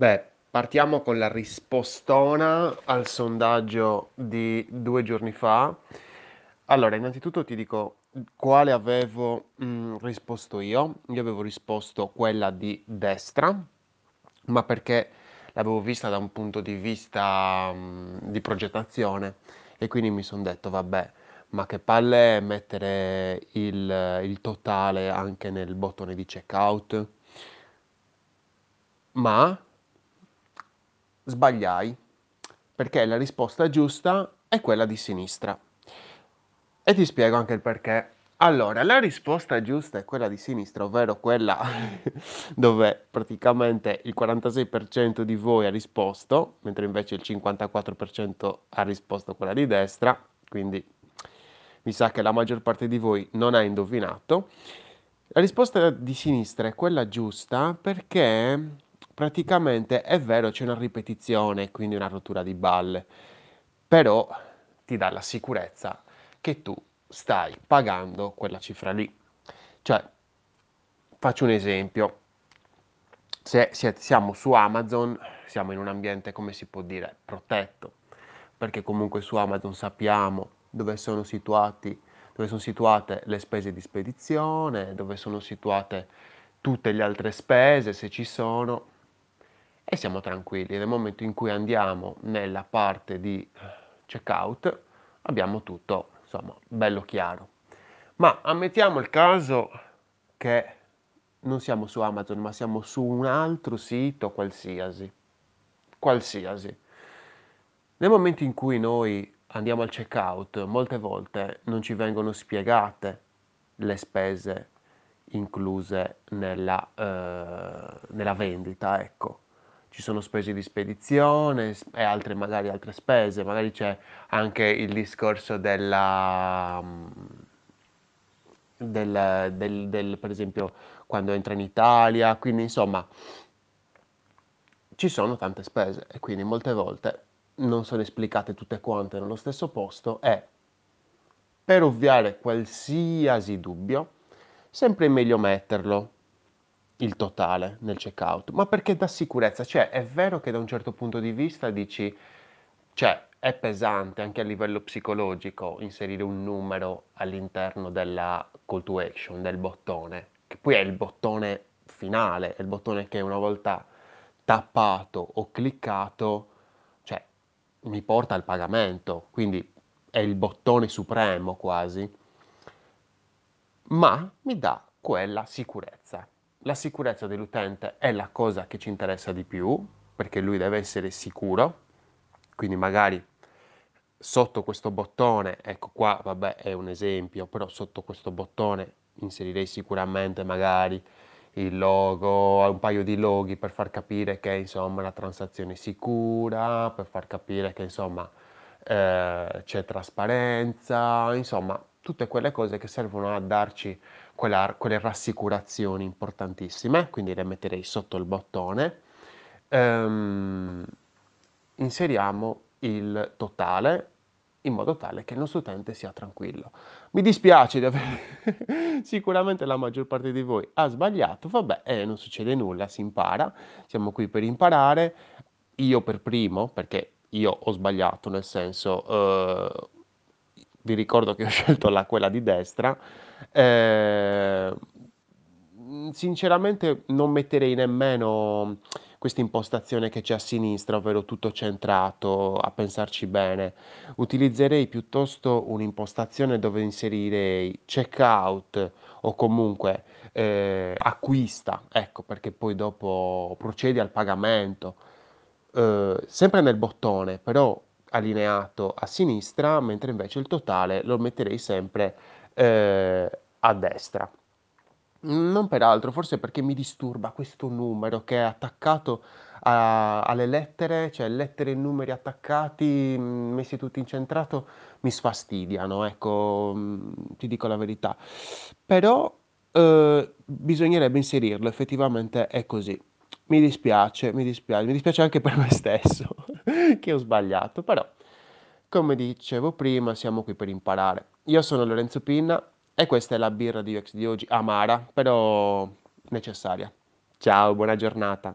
Beh, partiamo con la rispostona al sondaggio di due giorni fa. Allora, innanzitutto ti dico quale avevo mm, risposto io. Io avevo risposto quella di destra, ma perché l'avevo vista da un punto di vista mm, di progettazione e quindi mi sono detto, vabbè, ma che palle mettere il, il totale anche nel bottone di checkout. Ma sbagliai, perché la risposta giusta è quella di sinistra. E ti spiego anche il perché. Allora, la risposta giusta è quella di sinistra, ovvero quella dove praticamente il 46% di voi ha risposto, mentre invece il 54% ha risposto quella di destra, quindi mi sa che la maggior parte di voi non ha indovinato. La risposta di sinistra è quella giusta perché praticamente è vero c'è una ripetizione, quindi una rottura di balle, però ti dà la sicurezza che tu stai pagando quella cifra lì. Cioè, faccio un esempio, se siamo su Amazon, siamo in un ambiente, come si può dire, protetto, perché comunque su Amazon sappiamo dove sono situati dove sono situate le spese di spedizione, dove sono situate tutte le altre spese, se ci sono, e siamo tranquilli. Nel momento in cui andiamo nella parte di checkout, abbiamo tutto, insomma, bello chiaro. Ma ammettiamo il caso che non siamo su Amazon, ma siamo su un altro sito qualsiasi. Qualsiasi. Nel momento in cui noi andiamo al checkout, molte volte non ci vengono spiegate le spese incluse nella, eh, nella vendita, ecco. Ci sono spese di spedizione e altre, magari altre spese, magari c'è anche il discorso della, del, del, del, per esempio, quando entra in Italia, quindi insomma ci sono tante spese e quindi molte volte non sono esplicate tutte quante nello stesso posto e per ovviare qualsiasi dubbio, sempre meglio metterlo il totale nel checkout, ma perché dà sicurezza, cioè è vero che da un certo punto di vista dici, cioè è pesante anche a livello psicologico inserire un numero all'interno della call to action, del bottone, che poi è il bottone finale, è il bottone che una volta tappato o cliccato mi porta al pagamento, quindi è il bottone supremo quasi, ma mi dà quella sicurezza. La sicurezza dell'utente è la cosa che ci interessa di più, perché lui deve essere sicuro, quindi magari sotto questo bottone, ecco qua, vabbè, è un esempio, però sotto questo bottone inserirei sicuramente magari il logo, un paio di loghi per far capire che insomma la transazione è sicura, per far capire che insomma eh, c'è trasparenza, insomma tutte quelle cose che servono a darci quella, quelle rassicurazioni importantissime, quindi le metterei sotto il bottone. Ehm, inseriamo il totale in modo tale che il nostro utente sia tranquillo. Mi dispiace di aver... Sicuramente la maggior parte di voi ha sbagliato, vabbè, eh, non succede nulla, si impara, siamo qui per imparare, io per primo, perché io ho sbagliato, nel senso, eh, vi ricordo che ho scelto la, quella di destra, eh, sinceramente non metterei nemmeno questa impostazione che c'è a sinistra, ovvero tutto centrato, a pensarci bene. Utilizzerei piuttosto un'impostazione dove inserirei checkout o comunque eh, acquista, ecco perché poi dopo procedi al pagamento, eh, sempre nel bottone, però allineato a sinistra, mentre invece il totale lo metterei sempre eh, a destra. Non per altro, forse perché mi disturba questo numero che è attaccato a alle lettere, cioè lettere e numeri attaccati, mhmm, messi tutti incentrato, mi sfastidiano, ecco, mhmm, ti dico la verità. Però, uhm, bisognerebbe inserirlo, effettivamente è così. Mi dispiace, mi dispiace, mi dispiace anche per me stesso che ho sbagliato, però come dicevo prima siamo qui per imparare. Io sono Lorenzo Pinna e questa è la birra di UX di oggi, amara, però necessaria. Ciao, buona giornata.